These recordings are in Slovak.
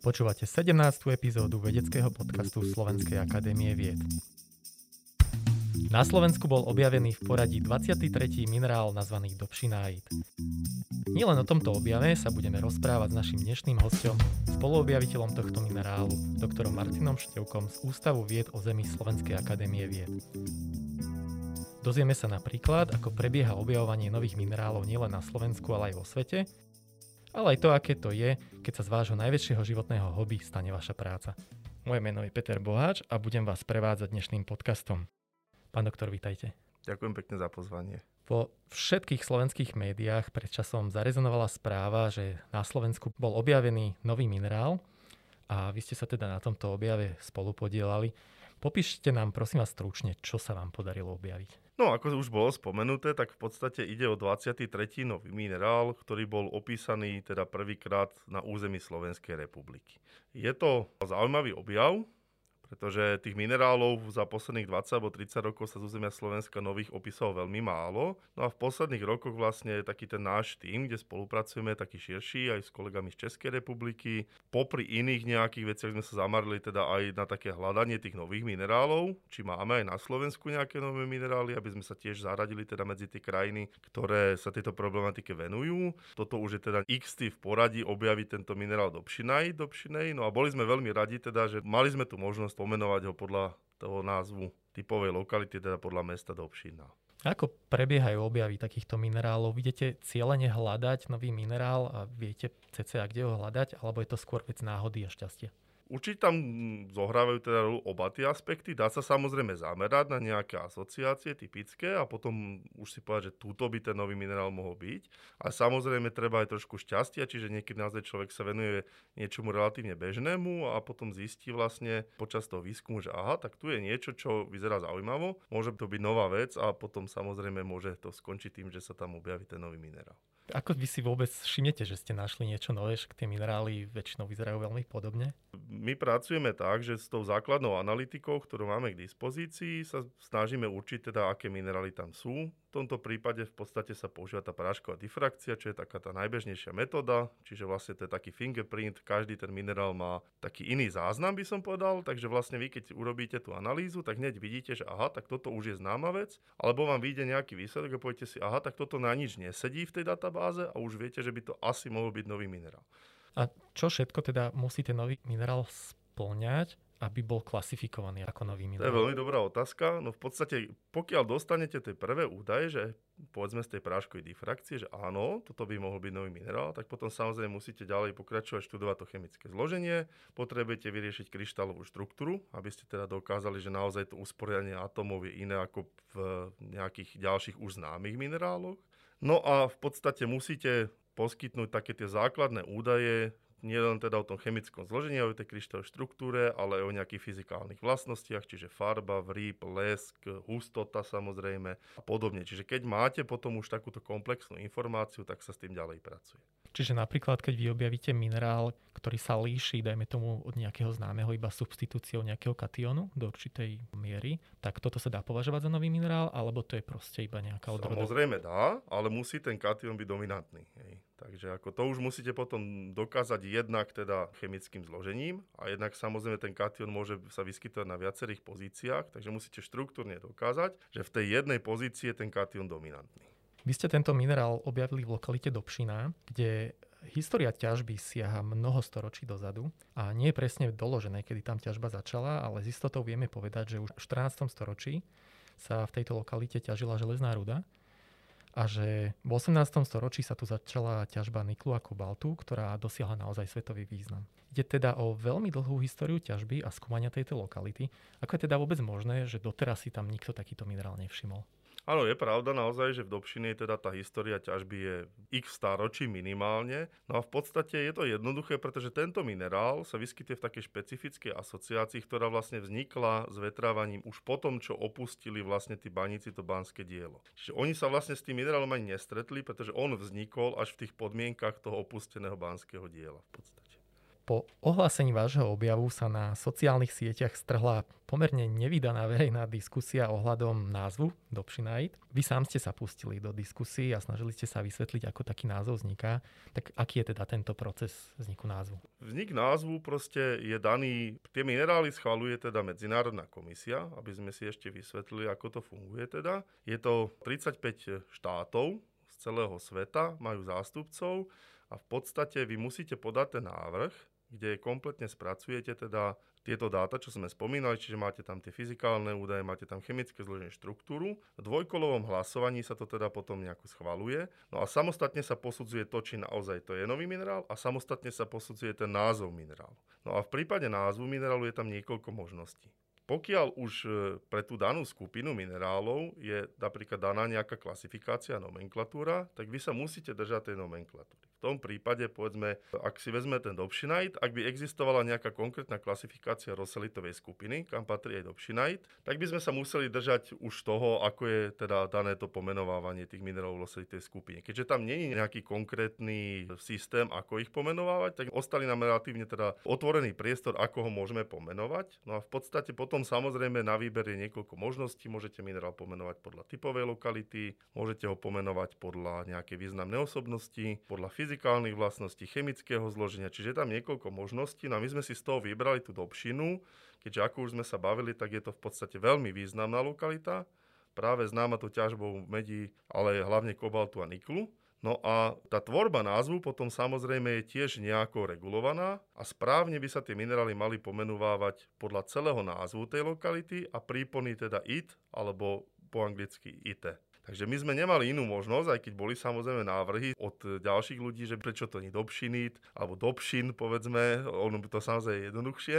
Počúvate 17. epizódu vedeckého podcastu Slovenskej akadémie vied. Na Slovensku bol objavený v poradí 23. minerál nazvaný Dobšináid. Nielen o tomto objave sa budeme rozprávať s našim dnešným hostom, spoluobjaviteľom tohto minerálu, doktorom Martinom Števkom z Ústavu vied o zemi Slovenskej akadémie vied. Dozvieme sa napríklad, ako prebieha objavovanie nových minerálov nielen na Slovensku, ale aj vo svete, ale aj to, aké to je, keď sa z vášho najväčšieho životného hobby stane vaša práca. Moje meno je Peter Boháč a budem vás prevádzať dnešným podcastom. Pán doktor, vítajte. Ďakujem pekne za pozvanie. Po všetkých slovenských médiách pred časom zarezonovala správa, že na Slovensku bol objavený nový minerál a vy ste sa teda na tomto objave spolupodielali. Popíšte nám prosím vás stručne, čo sa vám podarilo objaviť. No, ako už bolo spomenuté, tak v podstate ide o 23. nový minerál, ktorý bol opísaný teda prvýkrát na území Slovenskej republiky. Je to zaujímavý objav, pretože tých minerálov za posledných 20 alebo 30 rokov sa z územia Slovenska nových opisov veľmi málo. No a v posledných rokoch vlastne taký ten náš tým, kde spolupracujeme, taký širší aj s kolegami z Českej republiky. Popri iných nejakých veciach sme sa zamarili teda aj na také hľadanie tých nových minerálov, či máme aj na Slovensku nejaké nové minerály, aby sme sa tiež zaradili teda medzi tie krajiny, ktoré sa tejto problematike venujú. Toto už je teda x v poradí objaviť tento minerál do Pšinaj, do Pšinej. No a boli sme veľmi radi teda, že mali sme tu možnosť pomenovať ho podľa toho názvu typovej lokality, teda podľa mesta Dobšina. Ako prebiehajú objavy takýchto minerálov? Vidíte cieľene hľadať nový minerál a viete cca kde ho hľadať, alebo je to skôr vec náhody a šťastia? Určite tam zohrávajú teda oba tie aspekty. Dá sa samozrejme zamerať na nejaké asociácie typické a potom už si povedať, že túto by ten nový minerál mohol byť. A samozrejme treba aj trošku šťastia, čiže niekedy naozaj človek sa venuje niečomu relatívne bežnému a potom zistí vlastne počas toho výskumu, že aha, tak tu je niečo, čo vyzerá zaujímavo, môže to byť nová vec a potom samozrejme môže to skončiť tým, že sa tam objaví ten nový minerál. Ako vy si vôbec všimnete, že ste našli niečo nové, že tie minerály väčšinou vyzerajú veľmi podobne? My pracujeme tak, že s tou základnou analytikou, ktorú máme k dispozícii, sa snažíme určiť teda, aké minerály tam sú. V tomto prípade v podstate sa používa tá prášková difrakcia, čo je taká tá najbežnejšia metóda, čiže vlastne to je taký fingerprint, každý ten minerál má taký iný záznam, by som povedal, takže vlastne vy keď urobíte tú analýzu, tak hneď vidíte, že aha, tak toto už je známa vec, alebo vám vyjde nejaký výsledok a poviete si, aha, tak toto na nič nesedí v tej databáze a už viete, že by to asi mohol byť nový minerál. A čo všetko teda musí ten nový minerál splňať, aby bol klasifikovaný ako nový minerál? To je veľmi dobrá otázka. No v podstate, pokiaľ dostanete tie prvé údaje, že povedzme z tej práškovej difrakcie, že áno, toto by mohol byť nový minerál, tak potom samozrejme musíte ďalej pokračovať, študovať to chemické zloženie, potrebujete vyriešiť kryštálovú štruktúru, aby ste teda dokázali, že naozaj to usporiadanie atómov je iné ako v nejakých ďalších už známych mineráloch. No a v podstate musíte poskytnúť také tie základné údaje, nielen teda o tom chemickom zložení, o tej kryštálovej štruktúre, ale aj o nejakých fyzikálnych vlastnostiach, čiže farba, vrýb, lesk, hustota samozrejme a podobne. Čiže keď máte potom už takúto komplexnú informáciu, tak sa s tým ďalej pracuje. Čiže napríklad, keď vy objavíte minerál, ktorý sa líši, dajme tomu od nejakého známeho iba substitúciou nejakého kationu do určitej miery, tak toto sa dá považovať za nový minerál, alebo to je proste iba nejaká odroda? Samozrejme dá, ale musí ten kation byť dominantný. Hej. Takže ako to už musíte potom dokázať jednak teda chemickým zložením a jednak samozrejme ten kation môže sa vyskytovať na viacerých pozíciách, takže musíte štruktúrne dokázať, že v tej jednej pozícii je ten kation dominantný. Vy ste tento minerál objavili v lokalite Dobšina, kde história ťažby siaha mnoho storočí dozadu a nie je presne doložené, kedy tam ťažba začala, ale s istotou vieme povedať, že už v 14. storočí sa v tejto lokalite ťažila železná ruda a že v 18. storočí sa tu začala ťažba niklu a kobaltu, ktorá dosiahla naozaj svetový význam. Ide teda o veľmi dlhú históriu ťažby a skúmania tejto lokality. Ako je teda vôbec možné, že doteraz si tam nikto takýto minerál nevšimol? Áno, je pravda naozaj, že v Dobšine teda tá história ťažby je x stáročí minimálne. No a v podstate je to jednoduché, pretože tento minerál sa vyskytuje v takej špecifickej asociácii, ktorá vlastne vznikla s vetrávaním už potom, čo opustili vlastne tí baníci to banské dielo. Čiže oni sa vlastne s tým minerálom ani nestretli, pretože on vznikol až v tých podmienkach toho opusteného banského diela v podstate. Po ohlásení vášho objavu sa na sociálnych sieťach strhla pomerne nevydaná verejná diskusia ohľadom názvu Dobšinajt. Vy sám ste sa pustili do diskusie a snažili ste sa vysvetliť, ako taký názov vzniká. Tak aký je teda tento proces vzniku názvu? Vznik názvu proste je daný, tie minerály schvaluje teda Medzinárodná komisia, aby sme si ešte vysvetlili, ako to funguje teda. Je to 35 štátov z celého sveta, majú zástupcov a v podstate vy musíte podať ten návrh, kde kompletne spracujete teda tieto dáta, čo sme spomínali, čiže máte tam tie fyzikálne údaje, máte tam chemické zloženie štruktúru. V dvojkolovom hlasovaní sa to teda potom nejako schvaluje. No a samostatne sa posudzuje to, či naozaj to je nový minerál a samostatne sa posudzuje ten názov minerálu. No a v prípade názvu minerálu je tam niekoľko možností. Pokiaľ už e, pre tú danú skupinu minerálov je napríklad daná nejaká klasifikácia, nomenklatúra, tak vy sa musíte držať tej nomenklatúry. Tom prípade, povedzme, ak si vezme ten Dobšinajt, ak by existovala nejaká konkrétna klasifikácia roselitovej skupiny, kam patrí aj Dobšinajt, tak by sme sa museli držať už toho, ako je teda dané to pomenovávanie tých minerálov v roselitovej skupine. Keďže tam nie je nejaký konkrétny systém, ako ich pomenovávať, tak ostali nám relatívne teda otvorený priestor, ako ho môžeme pomenovať. No a v podstate potom samozrejme na výber je niekoľko možností. Môžete minerál pomenovať podľa typovej lokality, môžete ho pomenovať podľa nejakej významnej osobnosti, podľa fyzickej fyzikálnych vlastností, chemického zloženia, čiže je tam niekoľko možností. No a my sme si z toho vybrali tú dobšinu, keďže ako už sme sa bavili, tak je to v podstate veľmi významná lokalita, práve známa to ťažbou medí, ale hlavne kobaltu a niklu. No a tá tvorba názvu potom samozrejme je tiež nejako regulovaná a správne by sa tie minerály mali pomenúvávať podľa celého názvu tej lokality a prípony teda IT alebo po anglicky ITE. Takže my sme nemali inú možnosť, aj keď boli samozrejme návrhy od ďalších ľudí, že prečo to nie Dobšinit, alebo Dobšin, povedzme, ono by to samozrejme jednoduchšie,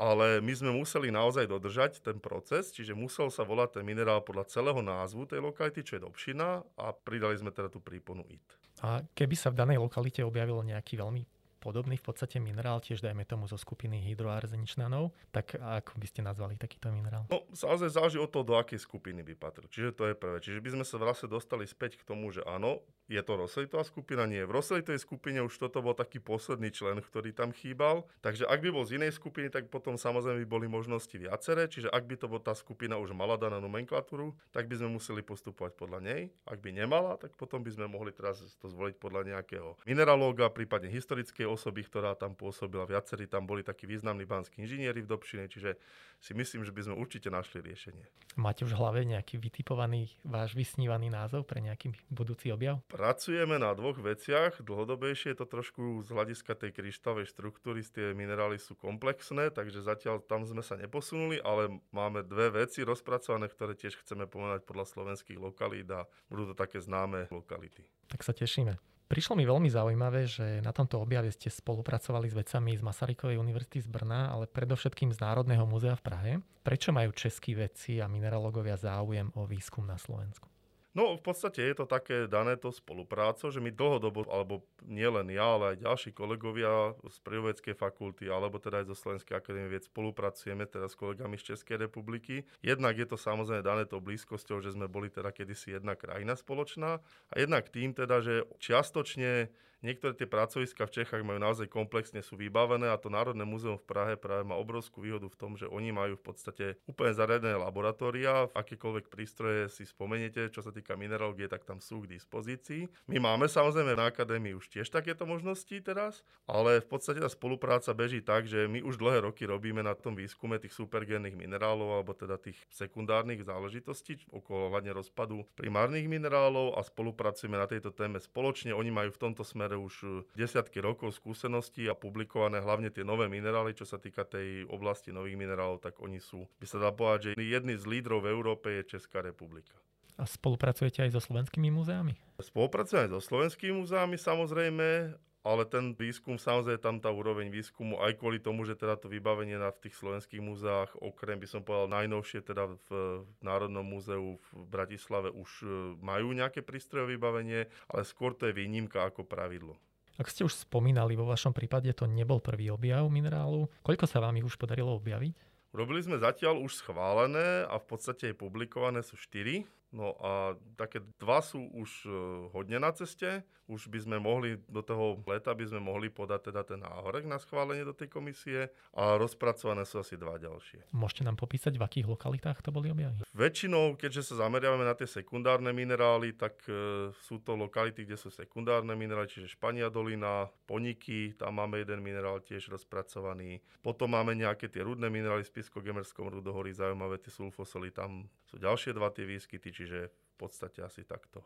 ale my sme museli naozaj dodržať ten proces, čiže musel sa volať ten minerál podľa celého názvu tej lokality, čo je Dobšina a pridali sme teda tú príponu IT. A keby sa v danej lokalite objavilo nejaký veľmi podobný v podstate minerál, tiež dajme tomu zo skupiny hydroarzeničnanov, tak ako by ste nazvali takýto minerál? No, samozrejme záleží od toho, do akej skupiny by patril. Čiže to je prvé. Čiže by sme sa vlastne dostali späť k tomu, že áno, je to roselitová skupina? Nie. V roselitovej skupine už toto bol taký posledný člen, ktorý tam chýbal. Takže ak by bol z inej skupiny, tak potom samozrejme by boli možnosti viaceré. Čiže ak by to bol tá skupina už mala danú nomenklatúru, tak by sme museli postupovať podľa nej. Ak by nemala, tak potom by sme mohli teraz to zvoliť podľa nejakého mineralóga, prípadne historickej osoby, ktorá tam pôsobila. Viacerí tam boli takí významní banskí inžinieri v Dobšine, čiže si myslím, že by sme určite našli riešenie. Máte už v hlave nejaký vytipovaný váš vysnívaný názov pre nejaký budúci objav? Pracujeme na dvoch veciach. Dlhodobejšie je to trošku z hľadiska tej kryštálovej štruktúry, tie minerály sú komplexné, takže zatiaľ tam sme sa neposunuli, ale máme dve veci rozpracované, ktoré tiež chceme pomenať podľa slovenských lokalít a budú to také známe lokality. Tak sa tešíme. Prišlo mi veľmi zaujímavé, že na tomto objave ste spolupracovali s vedcami z Masarykovej univerzity z Brna, ale predovšetkým z Národného múzea v Prahe. Prečo majú českí vedci a mineralógovia záujem o výskum na Slovensku? No v podstate je to také dané to spoluprácou, že my dlhodobo, alebo nielen ja, ale aj ďalší kolegovia z prírodovedeckej fakulty, alebo teda aj zo Slovenskej akadémie vied spolupracujeme teda s kolegami z Českej republiky. Jednak je to samozrejme dané to blízkosťou, že sme boli teda kedysi jedna krajina spoločná a jednak tým teda, že čiastočne Niektoré tie pracoviska v Čechách majú naozaj komplexne, sú vybavené a to Národné múzeum v Prahe práve má obrovskú výhodu v tom, že oni majú v podstate úplne zariadené laboratória, akékoľvek prístroje si spomeniete, čo sa týka mineralógie, tak tam sú k dispozícii. My máme samozrejme na akadémii už tiež takéto možnosti teraz, ale v podstate tá spolupráca beží tak, že my už dlhé roky robíme na tom výskume tých supergénnych minerálov alebo teda tých sekundárnych záležitostí okolo hlavne rozpadu primárnych minerálov a spolupracujeme na tejto téme spoločne. Oni majú v tomto smere už e, desiatky rokov skúseností a publikované hlavne tie nové minerály, čo sa týka tej oblasti nových minerálov, tak oni sú, by sa dá povedať, že jedný z lídrov v Európe je Česká republika. A spolupracujete aj so slovenskými múzeami? Spolupracujeme aj so slovenskými múzeami samozrejme, ale ten výskum, samozrejme tam tá úroveň výskumu, aj kvôli tomu, že teda to vybavenie na v tých slovenských múzeách, okrem by som povedal najnovšie teda v Národnom múzeu v Bratislave už e, majú nejaké prístrojové vybavenie, ale skôr to je výnimka ako pravidlo. Ak ste už spomínali, vo vašom prípade to nebol prvý objav minerálu. Koľko sa vám ich už podarilo objaviť? Robili sme zatiaľ už schválené a v podstate aj publikované sú 4. No a také dva sú už e, hodne na ceste. Už by sme mohli do toho leta by sme mohli podať teda ten náhorek na schválenie do tej komisie a rozpracované sú asi dva ďalšie. Môžete nám popísať, v akých lokalitách to boli objavy? Väčšinou, keďže sa zameriavame na tie sekundárne minerály, tak e, sú to lokality, kde sú sekundárne minerály, čiže Špania dolina, Poniky, tam máme jeden minerál tiež rozpracovaný. Potom máme nejaké tie rudné minerály v Spisko-Gemerskom rudohorí, zaujímavé tie sulfosoly, tam sú ďalšie dva tie výskyty, čiže v podstate asi takto.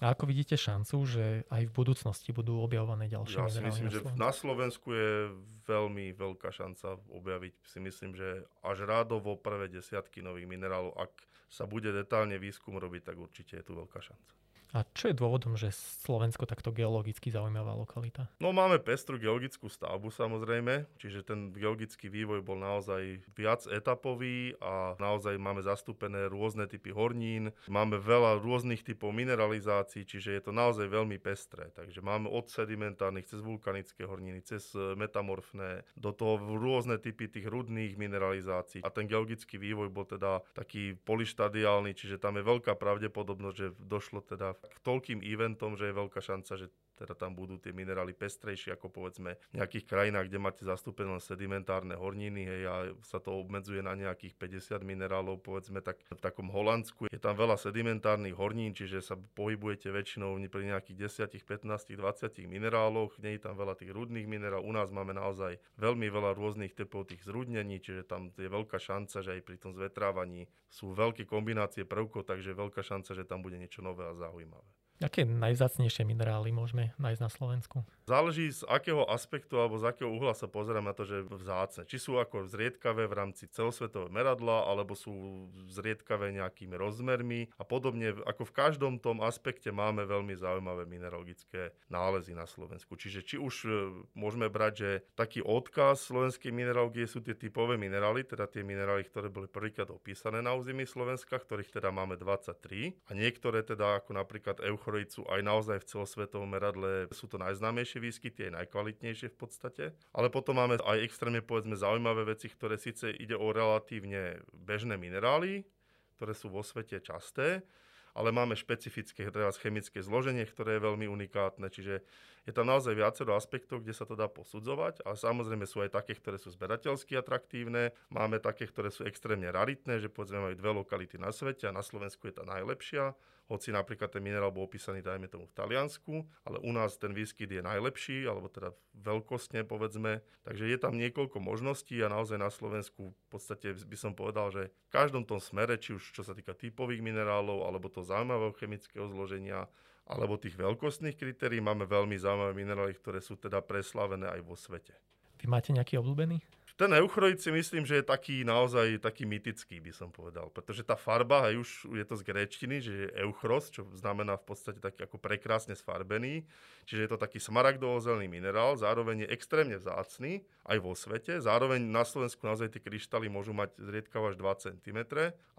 A ako vidíte šancu, že aj v budúcnosti budú objavované ďalšie Ja si myslím, na že na Slovensku je veľmi veľká šanca objaviť. Si myslím, že až rádovo prvé desiatky nových minerálov, ak sa bude detálne výskum robiť, tak určite je tu veľká šanca. A čo je dôvodom, že Slovensko takto geologicky zaujímavá lokalita? No máme pestru geologickú stavbu samozrejme, čiže ten geologický vývoj bol naozaj viac etapový a naozaj máme zastúpené rôzne typy hornín, máme veľa rôznych typov mineralizácií, čiže je to naozaj veľmi pestré. Takže máme od sedimentárnych cez vulkanické horniny, cez e, metamorfné, do toho rôzne typy tých rudných mineralizácií. A ten geologický vývoj bol teda taký polištadiálny, čiže tam je veľká pravdepodobnosť, že došlo teda k toľkým eventom, že je veľká šanca, že teda tam budú tie minerály pestrejšie ako povedzme v nejakých krajinách, kde máte zastúpené sedimentárne horniny hej, a sa to obmedzuje na nejakých 50 minerálov, povedzme tak v takom Holandsku je tam veľa sedimentárnych hornín, čiže sa pohybujete väčšinou pri nejakých 10, 15, 20 mineráloch, nie je tam veľa tých rudných minerálov, u nás máme naozaj veľmi veľa rôznych typov tých zrudnení, čiže tam je veľká šanca, že aj pri tom zvetrávaní sú veľké kombinácie prvkov, takže veľká šanca, že tam bude niečo nové a zaujímavé. Aké najvzácnejšie minerály môžeme nájsť na Slovensku? Záleží z akého aspektu alebo z akého uhla sa pozerám na to, že vzácne. Či sú ako zriedkavé v rámci celosvetového meradla, alebo sú zriedkavé nejakými rozmermi a podobne. Ako v každom tom aspekte máme veľmi zaujímavé mineralogické nálezy na Slovensku. Čiže či už e, môžeme brať, že taký odkaz slovenskej mineralógie sú tie typové minerály, teda tie minerály, ktoré boli prvýkrát opísané na území Slovenska, ktorých teda máme 23. A niektoré teda ako napríklad euchor sú aj naozaj v celosvetovom meradle sú to najznámejšie výskyty, aj najkvalitnejšie v podstate. Ale potom máme aj extrémne povedzme zaujímavé veci, ktoré síce ide o relatívne bežné minerály, ktoré sú vo svete časté, ale máme špecifické teraz chemické zloženie, ktoré je veľmi unikátne, čiže je tam naozaj viacero aspektov, kde sa to dá posudzovať. A samozrejme sú aj také, ktoré sú zberateľsky atraktívne, máme také, ktoré sú extrémne raritné, že povedzme majú dve lokality na svete a na Slovensku je tá najlepšia, hoci napríklad ten minerál bol opísaný, dajme tomu, v Taliansku, ale u nás ten výskyt je najlepší, alebo teda veľkostne povedzme. Takže je tam niekoľko možností a naozaj na Slovensku v podstate by som povedal, že v každom tom smere, či už čo sa týka typových minerálov, alebo to zaujímavého chemického zloženia, alebo tých veľkostných kritérií, máme veľmi zaujímavé minerály, ktoré sú teda preslavené aj vo svete. Vy máte nejaký obľúbený? Ten euchroid si myslím, že je taký naozaj taký mytický, by som povedal. Pretože tá farba, aj už je to z gréčtiny, že je euchros, čo znamená v podstate taký ako prekrásne sfarbený. Čiže je to taký smaragdovo-zelený minerál, zároveň je extrémne vzácný aj vo svete. Zároveň na Slovensku naozaj tie kryštály môžu mať zriedkavo až 2 cm.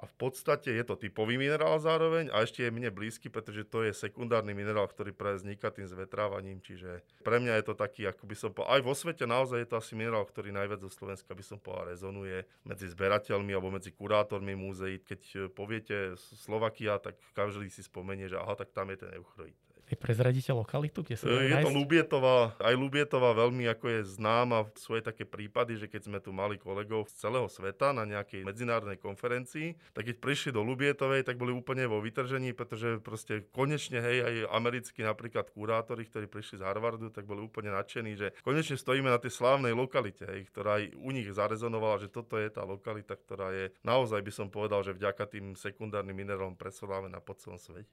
A v podstate je to typový minerál zároveň a ešte je mne blízky, pretože to je sekundárny minerál, ktorý práve vzniká tým zvetrávaním. Čiže pre mňa je to taký, ako by som povedal, aj vo svete naozaj je to asi minerál, ktorý najviac zo Slovenska by som povedal rezonuje medzi zberateľmi alebo medzi kurátormi múzeí. Keď poviete Slovakia, tak každý si spomenie, že aha, tak tam je ten euchroid. Vy prezradíte lokalitu, kde sa dá Je to nájsť? Lubietová, aj Lubietová veľmi ako je známa. Sú aj také prípady, že keď sme tu mali kolegov z celého sveta na nejakej medzinárodnej konferencii, tak keď prišli do Lubietovej, tak boli úplne vo vytržení, pretože proste konečne, hej, aj americkí napríklad kurátori, ktorí prišli z Harvardu, tak boli úplne nadšení, že konečne stojíme na tej slávnej lokalite, hej, ktorá aj u nich zarezonovala, že toto je tá lokalita, ktorá je naozaj by som povedal, že vďaka tým sekundárnym minerálom preslávená po celom svete.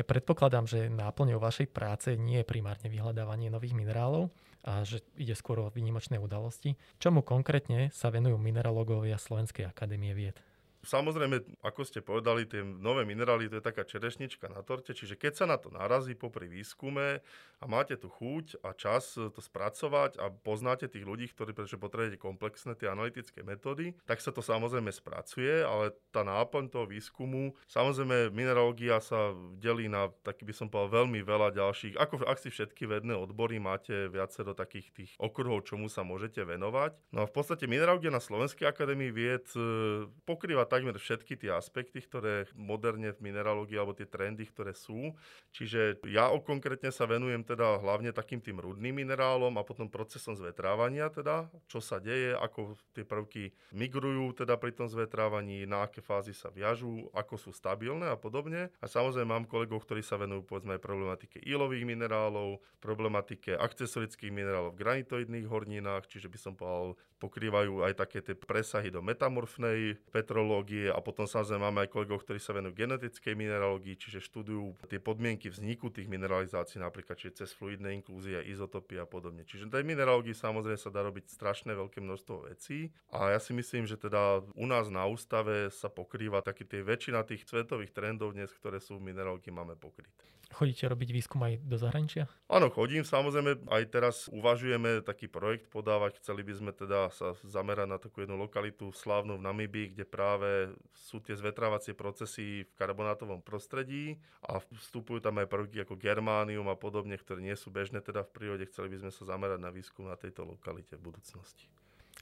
Ja predpokladám, že náplňou vašej práce nie je primárne vyhľadávanie nových minerálov a že ide skôr o výnimočné udalosti. Čomu konkrétne sa venujú mineralógovia Slovenskej akadémie vied? Samozrejme, ako ste povedali, tie nové minerály to je taká čerešnička na torte, čiže keď sa na to narazí popri výskume a máte tu chuť a čas to spracovať a poznáte tých ľudí, ktorí pretože potrebujete komplexné tie analytické metódy, tak sa to samozrejme spracuje, ale tá náplň toho výskumu, samozrejme mineralógia sa delí na, taký by som povedal, veľmi veľa ďalších, ako ak si všetky vedné odbory máte viacero takých tých okruhov, čomu sa môžete venovať. No a v podstate mineralógia na Slovenskej akadémii vied e, pokrýva takmer všetky tie aspekty, ktoré moderne v mineralógii alebo tie trendy, ktoré sú. Čiže ja konkrétne sa venujem teda hlavne takým tým rudným minerálom a potom procesom zvetrávania teda, čo sa deje, ako tie prvky migrujú teda pri tom zvetrávaní, na aké fázy sa viažú, ako sú stabilné a podobne. A samozrejme mám kolegov, ktorí sa venujú povedzme aj problematike ilových minerálov, problematike akcesorických minerálov v granitoidných horninách, čiže by som povedal, pokrývajú aj také tie presahy do metamorfnej petrológie a potom samozrejme máme aj kolegov, ktorí sa venujú genetickej mineralógii, čiže študujú tie podmienky vzniku tých mineralizácií, napríklad čiže cez fluidné inklúzie, izotopy a podobne. Čiže tej mineralógii samozrejme sa dá robiť strašné veľké množstvo vecí a ja si myslím, že teda u nás na ústave sa pokrýva taký tie väčšina tých svetových trendov dnes, ktoré sú v mineralógii, máme pokryté. Chodíte robiť výskum aj do zahraničia? Áno, chodím. Samozrejme, aj teraz uvažujeme taký projekt podávať. Chceli by sme teda sa zamerať na takú jednu lokalitu slávnu v Namibii, kde práve sú tie zvetrávacie procesy v karbonátovom prostredí a vstupujú tam aj prvky ako germánium a podobne, ktoré nie sú bežné teda v prírode. Chceli by sme sa zamerať na výskum na tejto lokalite v budúcnosti.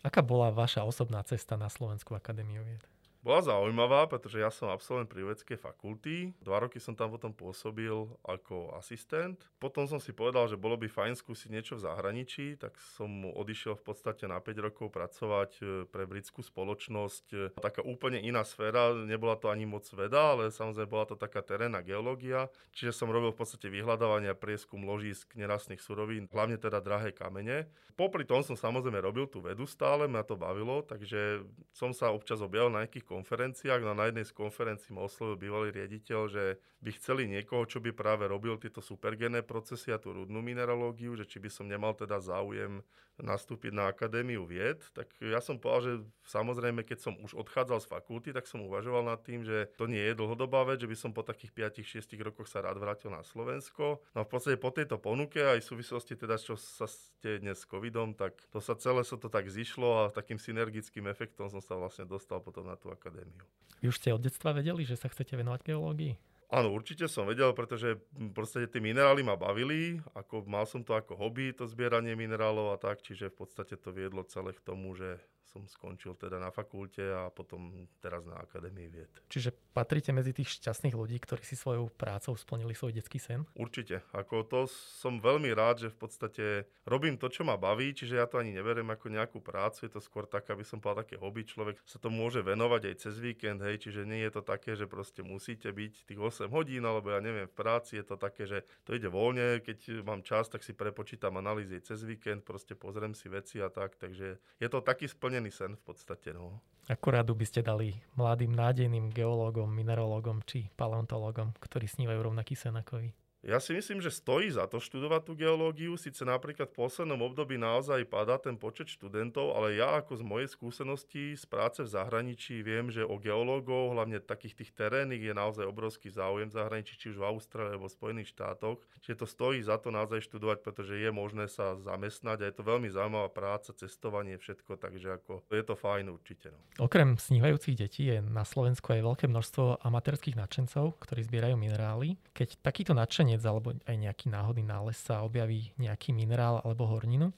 Aká bola vaša osobná cesta na Slovenskú akadémiu vied? Bola zaujímavá, pretože ja som absolvent prírodeckej fakulty. Dva roky som tam potom pôsobil ako asistent. Potom som si povedal, že bolo by fajn skúsiť niečo v zahraničí, tak som odišiel v podstate na 5 rokov pracovať e, pre britskú spoločnosť. E, taká úplne iná sféra, nebola to ani moc veda, ale samozrejme bola to taká terénna geológia. Čiže som robil v podstate vyhľadávania prieskum ložísk nerastných surovín, hlavne teda drahé kamene. Popri tom som samozrejme robil tú vedu stále, ma to bavilo, takže som sa občas objavil na nejakých konferenciách. No na jednej z konferencií ma oslovil bývalý riaditeľ, že by chceli niekoho, čo by práve robil tieto supergené procesy a tú rudnú mineralógiu, že či by som nemal teda záujem nastúpiť na Akadémiu vied. Tak ja som povedal, že samozrejme, keď som už odchádzal z fakulty, tak som uvažoval nad tým, že to nie je dlhodobá vec, že by som po takých 5-6 rokoch sa rád vrátil na Slovensko. No a v podstate po tejto ponuke aj v súvislosti teda, čo sa ste dnes s covidom, tak to sa celé sa to tak zišlo a takým synergickým efektom som sa vlastne dostal potom na tú akadémiu. Vy už ste od detstva vedeli, že sa chcete venovať geológii? Áno, určite som vedel, pretože proste tie minerály ma bavili, ako mal som to ako hobby, to zbieranie minerálov a tak, čiže v podstate to viedlo celé k tomu, že som skončil teda na fakulte a potom teraz na Akadémii vied. Čiže patríte medzi tých šťastných ľudí, ktorí si svojou prácou splnili svoj detský sen? Určite. Ako to som veľmi rád, že v podstate robím to, čo ma baví, čiže ja to ani neverím ako nejakú prácu, je to skôr tak, aby som povedal také hobby. Človek sa to môže venovať aj cez víkend, hej, čiže nie je to také, že proste musíte byť tých 8 hodín, alebo ja neviem, v práci je to také, že to ide voľne, keď mám čas, tak si prepočítam analýzy cez víkend, proste pozriem si veci a tak, takže je to taký splnený splnený sen v podstate. No. Akú radu by ste dali mladým nádejným geológom, mineralógom či paleontológom, ktorí snívajú rovnaký sen ako vy? Ja si myslím, že stojí za to študovať tú geológiu. Sice napríklad v poslednom období naozaj padá ten počet študentov, ale ja ako z mojej skúsenosti z práce v zahraničí viem, že o geológov, hlavne takých tých terénnych, je naozaj obrovský záujem v zahraničí, či už v Austrálii alebo v Spojených štátoch. Čiže to stojí za to naozaj študovať, pretože je možné sa zamestnať a je to veľmi zaujímavá práca, cestovanie, všetko, takže ako je to fajn určite. No. Okrem snívajúcich detí je na Slovensku aj veľké množstvo amatérských nadšencov, ktorí zbierajú minerály. Keď takýto nadšenec prstenec alebo aj nejaký náhodný nález sa objaví nejaký minerál alebo horninu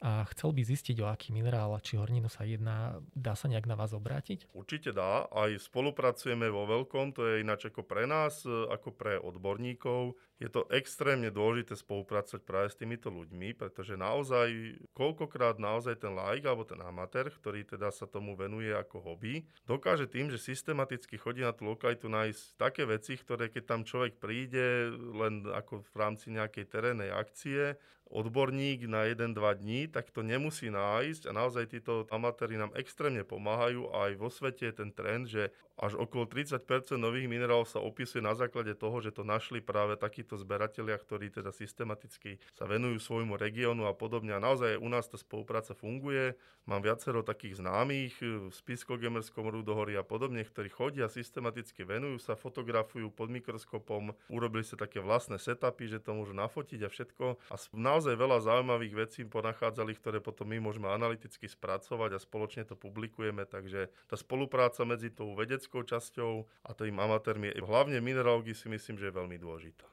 a chcel by zistiť, o aký minerál či horninu sa jedná, dá sa nejak na vás obrátiť? Určite dá. Aj spolupracujeme vo veľkom, to je ináč ako pre nás, ako pre odborníkov je to extrémne dôležité spolupracovať práve s týmito ľuďmi, pretože naozaj, koľkokrát naozaj ten like alebo ten amatér, ktorý teda sa tomu venuje ako hobby, dokáže tým, že systematicky chodí na tú lokalitu nájsť také veci, ktoré keď tam človek príde len ako v rámci nejakej terénnej akcie, odborník na 1-2 dní, tak to nemusí nájsť a naozaj títo amatéri nám extrémne pomáhajú a aj vo svete je ten trend, že až okolo 30% nových minerálov sa opisuje na základe toho, že to našli práve takí títo zberatelia, ktorí teda systematicky sa venujú svojmu regiónu a podobne. A naozaj u nás tá spolupráca funguje. Mám viacero takých známych v Spisko-Gemerskom Rudohorí a podobne, ktorí chodia systematicky, venujú sa, fotografujú pod mikroskopom, urobili sa také vlastné setupy, že to môžu nafotiť a všetko. A naozaj veľa zaujímavých vecí ponachádzali, ktoré potom my môžeme analyticky spracovať a spoločne to publikujeme. Takže tá spolupráca medzi tou vedeckou časťou a tým amatérmi, hlavne mineralógii si myslím, že je veľmi dôležitá.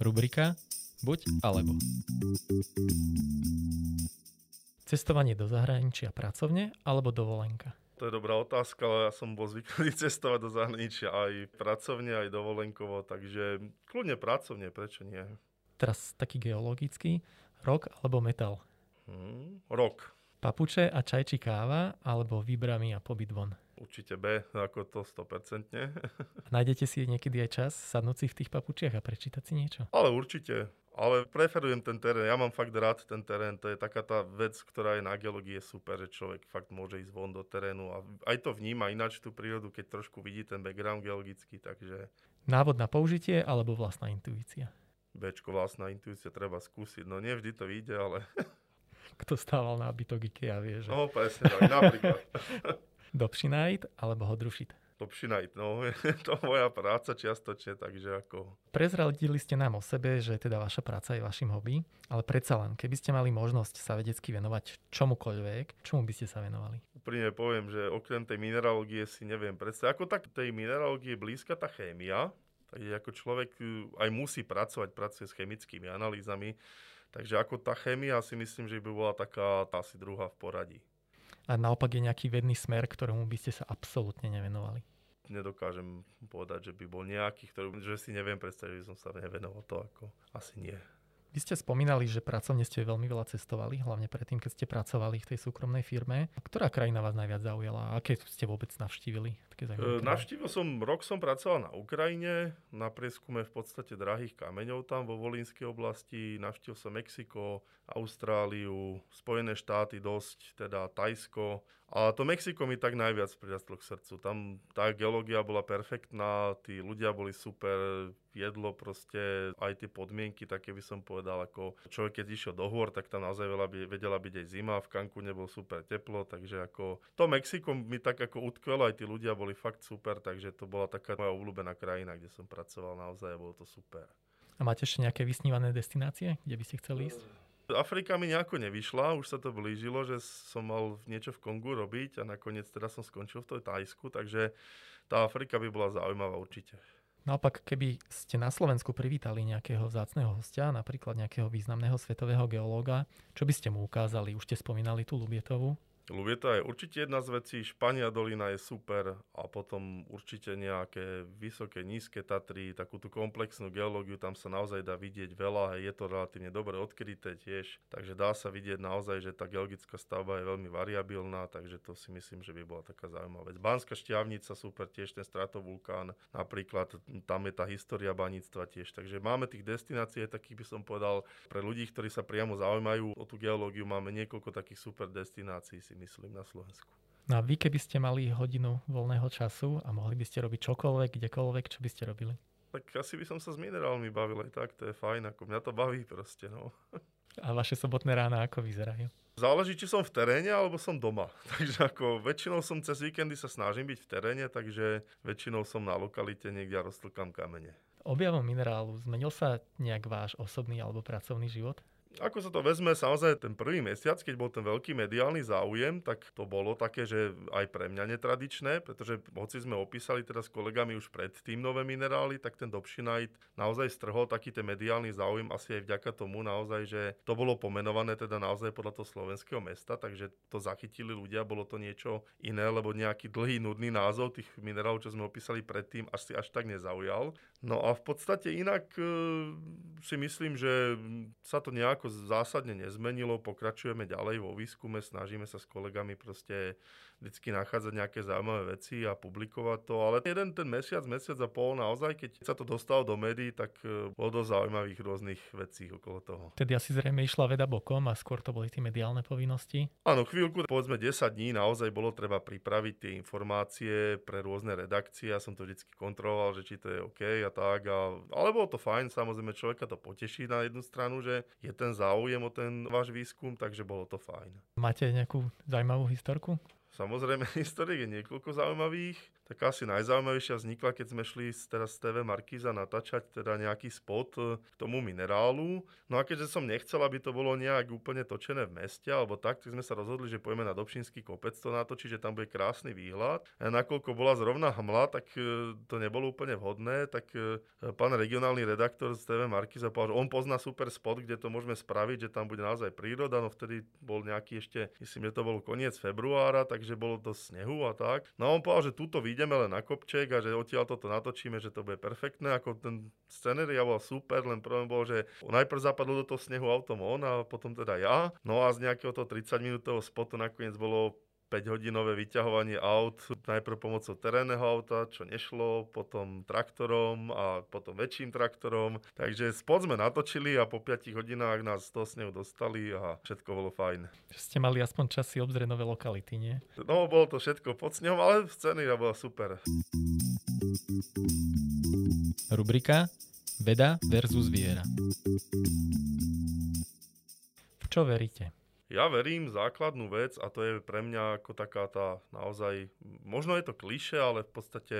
Rubrika Buď alebo. Cestovanie do zahraničia pracovne alebo dovolenka? To je dobrá otázka, ale ja som bol zvyknutý cestovať do zahraničia aj pracovne, aj dovolenkovo, takže kľudne pracovne, prečo nie? Teraz taký geologický, rock alebo metal? Hmm, rok. Papuče a čaj či káva, alebo vybrami a pobyt von? Určite B, ako to 100%. a nájdete si niekedy aj čas sadnúť si v tých papučiach a prečítať si niečo? Ale určite. Ale preferujem ten terén. Ja mám fakt rád ten terén. To je taká tá vec, ktorá je na geológii super, že človek fakt môže ísť von do terénu a aj to vníma ináč tú prírodu, keď trošku vidí ten background geologický, takže... Návod na použitie alebo vlastná intuícia? Bčko, vlastná intuícia treba skúsiť. No nie vždy to vyjde, ale... Kto stával na bytok IKEA, vie, že... No presne tak, napríklad. Dobšinajt alebo Hodrušit? Dobšinajt, no je to moja práca čiastočne, takže ako... Prezradili ste nám o sebe, že teda vaša práca je vašim hobby, ale predsa len, keby ste mali možnosť sa vedecky venovať čomukoľvek, čomu by ste sa venovali? Úprimne poviem, že okrem tej mineralógie si neviem predstaviť. Ako tak tej mineralógie je blízka tá chémia, takže ako človek aj musí pracovať, pracuje s chemickými analýzami, takže ako tá chémia si myslím, že by bola taká tá asi druhá v poradí a naopak je nejaký vedný smer, ktorému by ste sa absolútne nevenovali? Nedokážem povedať, že by bol nejaký, ktorý, že si neviem predstaviť, že som sa nevenoval to ako asi nie. Vy ste spomínali, že pracovne ste veľmi veľa cestovali, hlavne predtým, keď ste pracovali v tej súkromnej firme. Ktorá krajina vás najviac zaujala? Aké ste vôbec navštívili? Také e, navštívil som, rok som pracoval na Ukrajine, na prieskume v podstate drahých kameňov tam vo Volínskej oblasti. Navštívil som Mexiko, Austráliu, Spojené štáty dosť, teda Tajsko. A to Mexiko mi tak najviac prirastlo k srdcu. Tam tá geológia bola perfektná, tí ľudia boli super, jedlo proste, aj tie podmienky, také by som povedal, ako človek keď išiel do hôr, tak tam naozaj veľa by, vedela byť aj zima, v Kanku nebol super teplo, takže ako to Mexiko mi tak ako utkvelo, aj tí ľudia boli fakt super, takže to bola taká moja obľúbená krajina, kde som pracoval naozaj a bolo to super. A máte ešte nejaké vysnívané destinácie, kde by ste chceli ísť? Afrika mi nejako nevyšla, už sa to blížilo, že som mal niečo v Kongu robiť a nakoniec teda som skončil v tej Tajsku, takže tá Afrika by bola zaujímavá určite. Naopak, keby ste na Slovensku privítali nejakého vzácného hostia, napríklad nejakého významného svetového geológa, čo by ste mu ukázali? Už ste spomínali tú Lubietovu. Lubieta je určite jedna z vecí, Špania dolina je super a potom určite nejaké vysoké, nízke Tatry, takú tú komplexnú geológiu, tam sa naozaj dá vidieť veľa, je to relatívne dobre odkryté tiež, takže dá sa vidieť naozaj, že tá geologická stavba je veľmi variabilná, takže to si myslím, že by bola taká zaujímavá vec. Banská šťavnica, super, tiež ten stratovulkán, napríklad tam je tá história baníctva tiež, takže máme tých destinácií, takých by som povedal, pre ľudí, ktorí sa priamo zaujímajú o tú geológiu, máme niekoľko takých super destinácií, si myslím, na Slovensku. No a vy, keby ste mali hodinu voľného času a mohli by ste robiť čokoľvek, kdekoľvek, čo by ste robili? Tak asi by som sa s minerálmi bavil aj tak, to je fajn, ako mňa to baví proste, no. A vaše sobotné rána ako vyzerajú? Záleží, či som v teréne, alebo som doma. Takže ako väčšinou som cez víkendy sa snažím byť v teréne, takže väčšinou som na lokalite niekde a roztlkám kamene. Objavom minerálu zmenil sa nejak váš osobný alebo pracovný život? Ako sa to vezme, samozrejme ten prvý mesiac, keď bol ten veľký mediálny záujem, tak to bolo také, že aj pre mňa netradičné, pretože hoci sme opísali teda s kolegami už predtým nové minerály, tak ten Dobšinajt naozaj strhol taký ten mediálny záujem asi aj vďaka tomu naozaj, že to bolo pomenované teda naozaj podľa toho slovenského mesta, takže to zachytili ľudia, bolo to niečo iné, lebo nejaký dlhý, nudný názov tých minerálov, čo sme opísali predtým, až si až tak nezaujal. No a v podstate inak e, si myslím, že sa to nejako zásadne nezmenilo, pokračujeme ďalej vo výskume, snažíme sa s kolegami proste vždycky nachádzať nejaké zaujímavé veci a publikovať to, ale jeden ten mesiac, mesiac a pol naozaj, keď sa to dostalo do médií, tak e, bolo dosť zaujímavých rôznych vecí okolo toho. Tedy asi zrejme išla veda bokom a skôr to boli tie mediálne povinnosti? Áno, chvíľku, povedzme 10 dní, naozaj bolo treba pripraviť tie informácie pre rôzne redakcie. Ja som to vždycky kontroloval, že či to je OK a tak. A, ale bolo to fajn, samozrejme človeka to poteší na jednu stranu, že je ten záujem o ten váš výskum, takže bolo to fajn. Máte nejakú zaujímavú historku? Samozrejme, historiek je niekoľko zaujímavých. Taká asi najzaujímavejšia vznikla, keď sme šli teraz z TV Markíza natáčať teda nejaký spot e, k tomu minerálu. No a keďže som nechcel, aby to bolo nejak úplne točené v meste alebo tak, tak sme sa rozhodli, že pojeme na Dobšinský kopec to natočiť, že tam bude krásny výhľad. A nakoľko bola zrovna hmla, tak e, to nebolo úplne vhodné, tak e, pán regionálny redaktor z TV Markíza povedal, že on pozná super spot, kde to môžeme spraviť, že tam bude naozaj príroda, no vtedy bol nejaký ešte, myslím, že to bol koniec februára, takže bolo to snehu a tak. No a on povedal, že túto vidie ideme len na kopček a že odtiaľ toto natočíme, že to bude perfektné. Ako ten scenéria bol super, len problém bol, že najprv zapadlo do toho snehu autom on a potom teda ja. No a z nejakého toho 30 minútového spotu nakoniec bolo 5-hodinové vyťahovanie aut, najprv pomocou terénneho auta, čo nešlo, potom traktorom a potom väčším traktorom. Takže spod sme natočili a po 5 hodinách nás toho snehu dostali a všetko bolo fajn. Ste mali aspoň čas si obzrieť nové lokality, nie? No, bolo to všetko pod snehom, ale scéna bola super. Rubrika Veda versus viera. V čo veríte? Ja verím základnú vec a to je pre mňa ako taká tá naozaj, možno je to kliše, ale v podstate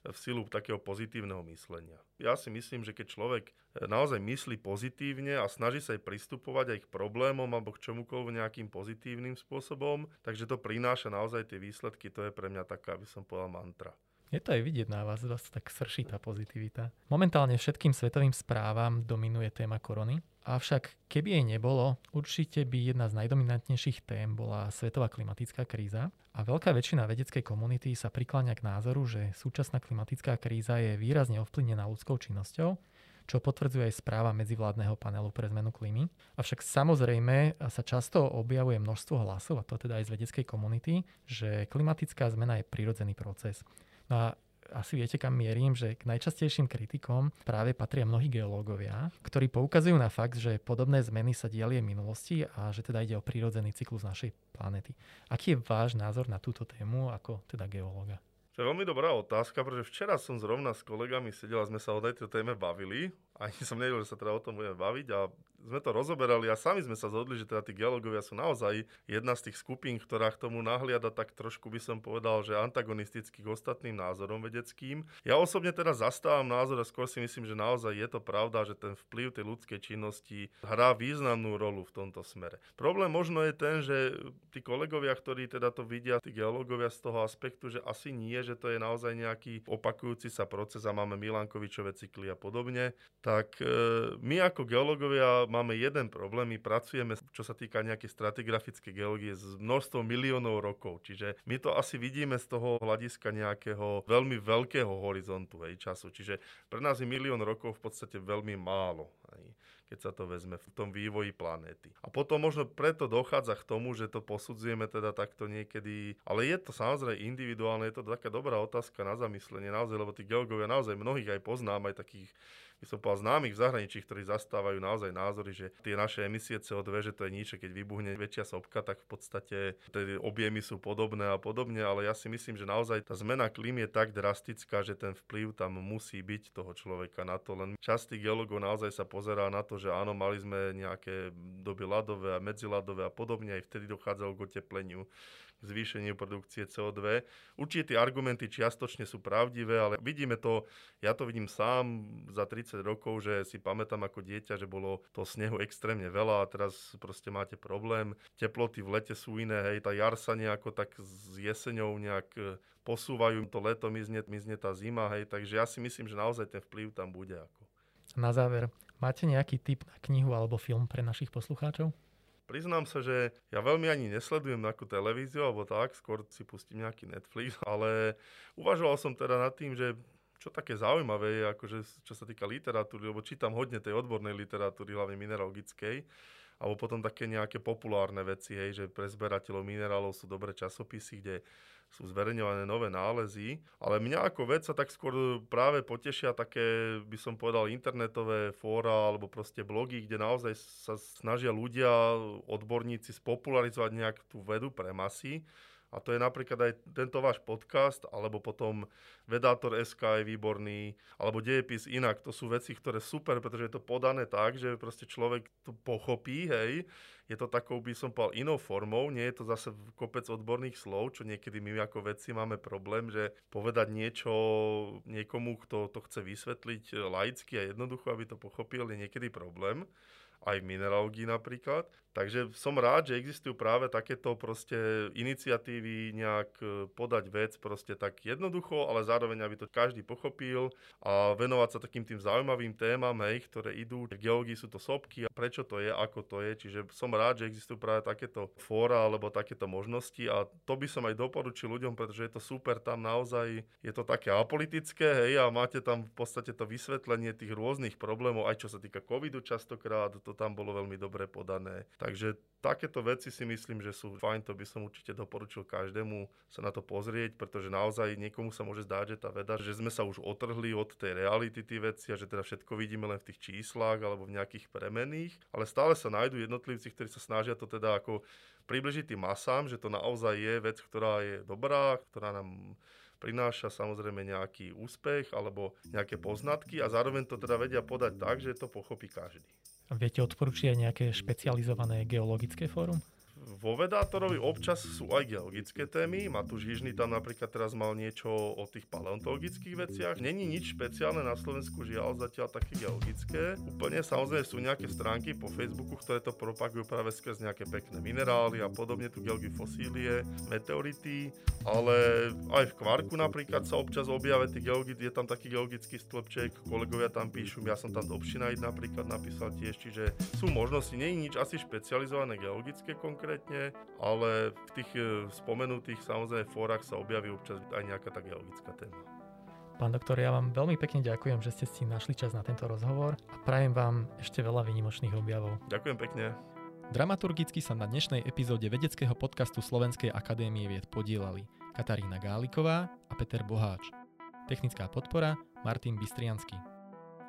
v silu takého pozitívneho myslenia. Ja si myslím, že keď človek naozaj myslí pozitívne a snaží sa aj pristupovať aj k problémom alebo k čomukoľvek nejakým pozitívnym spôsobom, takže to prináša naozaj tie výsledky, to je pre mňa taká, aby som povedal, mantra. Je to aj vidieť na vás, vás tak srší tá pozitivita. Momentálne všetkým svetovým správam dominuje téma korony, avšak keby jej nebolo, určite by jedna z najdominantnejších tém bola svetová klimatická kríza a veľká väčšina vedeckej komunity sa prikláňa k názoru, že súčasná klimatická kríza je výrazne ovplyvnená ľudskou činnosťou, čo potvrdzuje aj správa medzivládneho panelu pre zmenu klímy. Avšak samozrejme sa často objavuje množstvo hlasov, a to teda aj z vedeckej komunity, že klimatická zmena je prirodzený proces. No a asi viete, kam mierim, že k najčastejším kritikom práve patria mnohí geológovia, ktorí poukazujú na fakt, že podobné zmeny sa diali v minulosti a že teda ide o prírodzený cyklus našej planéty. Aký je váš názor na túto tému ako teda geológa? To je veľmi dobrá otázka, pretože včera som zrovna s kolegami sedel a sme sa o tejto téme bavili. Ani som nevedel, že sa teda o tom budeme baviť a sme to rozoberali a sami sme sa zhodli, že teda tí geológovia sú naozaj jedna z tých skupín, ktorá k tomu nahliada tak trošku by som povedal, že antagonisticky k ostatným názorom vedeckým. Ja osobne teda zastávam názor a skôr si myslím, že naozaj je to pravda, že ten vplyv tej ľudskej činnosti hrá významnú rolu v tomto smere. Problém možno je ten, že tí kolegovia, ktorí teda to vidia, tí geológovia z toho aspektu, že asi nie, že to je naozaj nejaký opakujúci sa proces a máme Milankovičové cykly a podobne, tak e, my ako geológovia máme jeden problém. My pracujeme, čo sa týka nejakej stratigrafickej geológie, s množstvom miliónov rokov. Čiže my to asi vidíme z toho hľadiska nejakého veľmi veľkého horizontu hej, času. Čiže pre nás je milión rokov v podstate veľmi málo. Hej keď sa to vezme v tom vývoji planéty. A potom možno preto dochádza k tomu, že to posudzujeme teda takto niekedy, ale je to samozrejme individuálne, je to taká dobrá otázka na zamyslenie naozaj, lebo tí geológovia naozaj mnohých aj poznám, aj takých by som povedal, známych v zahraničí, ktorí zastávajú naozaj názory, že tie naše emisie CO2, že to je nič, keď vybuchne väčšia sopka, tak v podstate tie objemy sú podobné a podobne, ale ja si myslím, že naozaj tá zmena klím je tak drastická, že ten vplyv tam musí byť toho človeka na to. Len častý geológov naozaj sa pozerá na to, že áno, mali sme nejaké doby ľadové a medziladové a podobne, aj vtedy dochádzalo k otepleniu zvýšeniu produkcie CO2. Určite tie argumenty čiastočne sú pravdivé, ale vidíme to, ja to vidím sám za 30 rokov, že si pamätám ako dieťa, že bolo to snehu extrémne veľa a teraz proste máte problém. Teploty v lete sú iné, hej, tá jar sa nejako tak s jeseňou nejak e, posúvajú, to leto mizne, mizne tá zima, hej, takže ja si myslím, že naozaj ten vplyv tam bude. Ako. Na záver, máte nejaký tip na knihu alebo film pre našich poslucháčov? Priznám sa, že ja veľmi ani nesledujem nejakú televíziu alebo tak, skôr si pustím nejaký Netflix, ale uvažoval som teda nad tým, že čo také zaujímavé je, akože, čo sa týka literatúry, lebo čítam hodne tej odbornej literatúry, hlavne mineralogickej, alebo potom také nejaké populárne veci, hej, že pre zberateľov minerálov sú dobré časopisy, kde sú zverejňované nové nálezy, ale mňa ako vec sa tak skôr práve potešia také, by som povedal, internetové fóra alebo proste blogy, kde naozaj sa snažia ľudia, odborníci spopularizovať nejak tú vedu pre masy A to je napríklad aj tento váš podcast, alebo potom Vedátor SK je výborný, alebo Dejepis inak. To sú veci, ktoré super, pretože je to podané tak, že proste človek to pochopí, hej. Je to takou, by som povedal, inou formou. Nie je to zase kopec odborných slov, čo niekedy my ako vedci máme problém, že povedať niečo niekomu, kto to chce vysvetliť laicky a jednoducho, aby to pochopil, je niekedy problém aj v mineralógii napríklad. Takže som rád, že existujú práve takéto proste iniciatívy nejak e, podať vec proste tak jednoducho, ale zároveň, aby to každý pochopil a venovať sa takým tým zaujímavým témam, hej, ktoré idú. V geológii sú to sopky a prečo to je, ako to je. Čiže som rád, že existujú práve takéto fóra alebo takéto možnosti a to by som aj doporučil ľuďom, pretože je to super, tam naozaj je to také apolitické, hej, a máte tam v podstate to vysvetlenie tých rôznych problémov, aj čo sa týka covidu častokrát, to tam bolo veľmi dobre podané. Takže takéto veci si myslím, že sú fajn, to by som určite doporučil každému sa na to pozrieť, pretože naozaj niekomu sa môže zdať, že tá veda, že sme sa už otrhli od tej reality tých veci a že teda všetko vidíme len v tých číslach alebo v nejakých premených, ale stále sa nájdú jednotlivci, ktorí sa snažia to teda ako približiť tým masám, že to naozaj je vec, ktorá je dobrá, ktorá nám prináša samozrejme nejaký úspech alebo nejaké poznatky a zároveň to teda vedia podať tak, že to pochopí každý. Viete odporučiť aj nejaké špecializované geologické fórum? Vo Vedátorovi občas sú aj geologické témy. Matúš Jižný tam napríklad teraz mal niečo o tých paleontologických veciach. Není nič špeciálne na Slovensku, žiaľ zatiaľ také geologické. Úplne samozrejme sú nejaké stránky po Facebooku, ktoré to propagujú práve skrz nejaké pekné minerály a podobne, tu geológie fosílie, meteority, ale aj v Kvarku napríklad sa občas objavia tie geologi- je tam taký geologický stĺpček, kolegovia tam píšu, ja som tam do Obšinajt napríklad napísal tiež, čiže sú možnosti, je nič asi špecializované geologické konkrétne, konkrétne, ale v tých e, spomenutých samozrejme fórach sa objaví občas aj nejaká tá geologická téma. Pán doktor, ja vám veľmi pekne ďakujem, že ste si našli čas na tento rozhovor a prajem vám ešte veľa výnimočných objavov. Ďakujem pekne. Dramaturgicky sa na dnešnej epizóde vedeckého podcastu Slovenskej akadémie vied podielali Katarína Gáliková a Peter Boháč. Technická podpora Martin Bystriansky.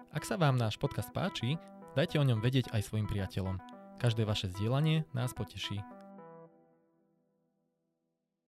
Ak sa vám náš podcast páči, dajte o ňom vedieť aj svojim priateľom. Každé vaše zdieľanie nás poteší.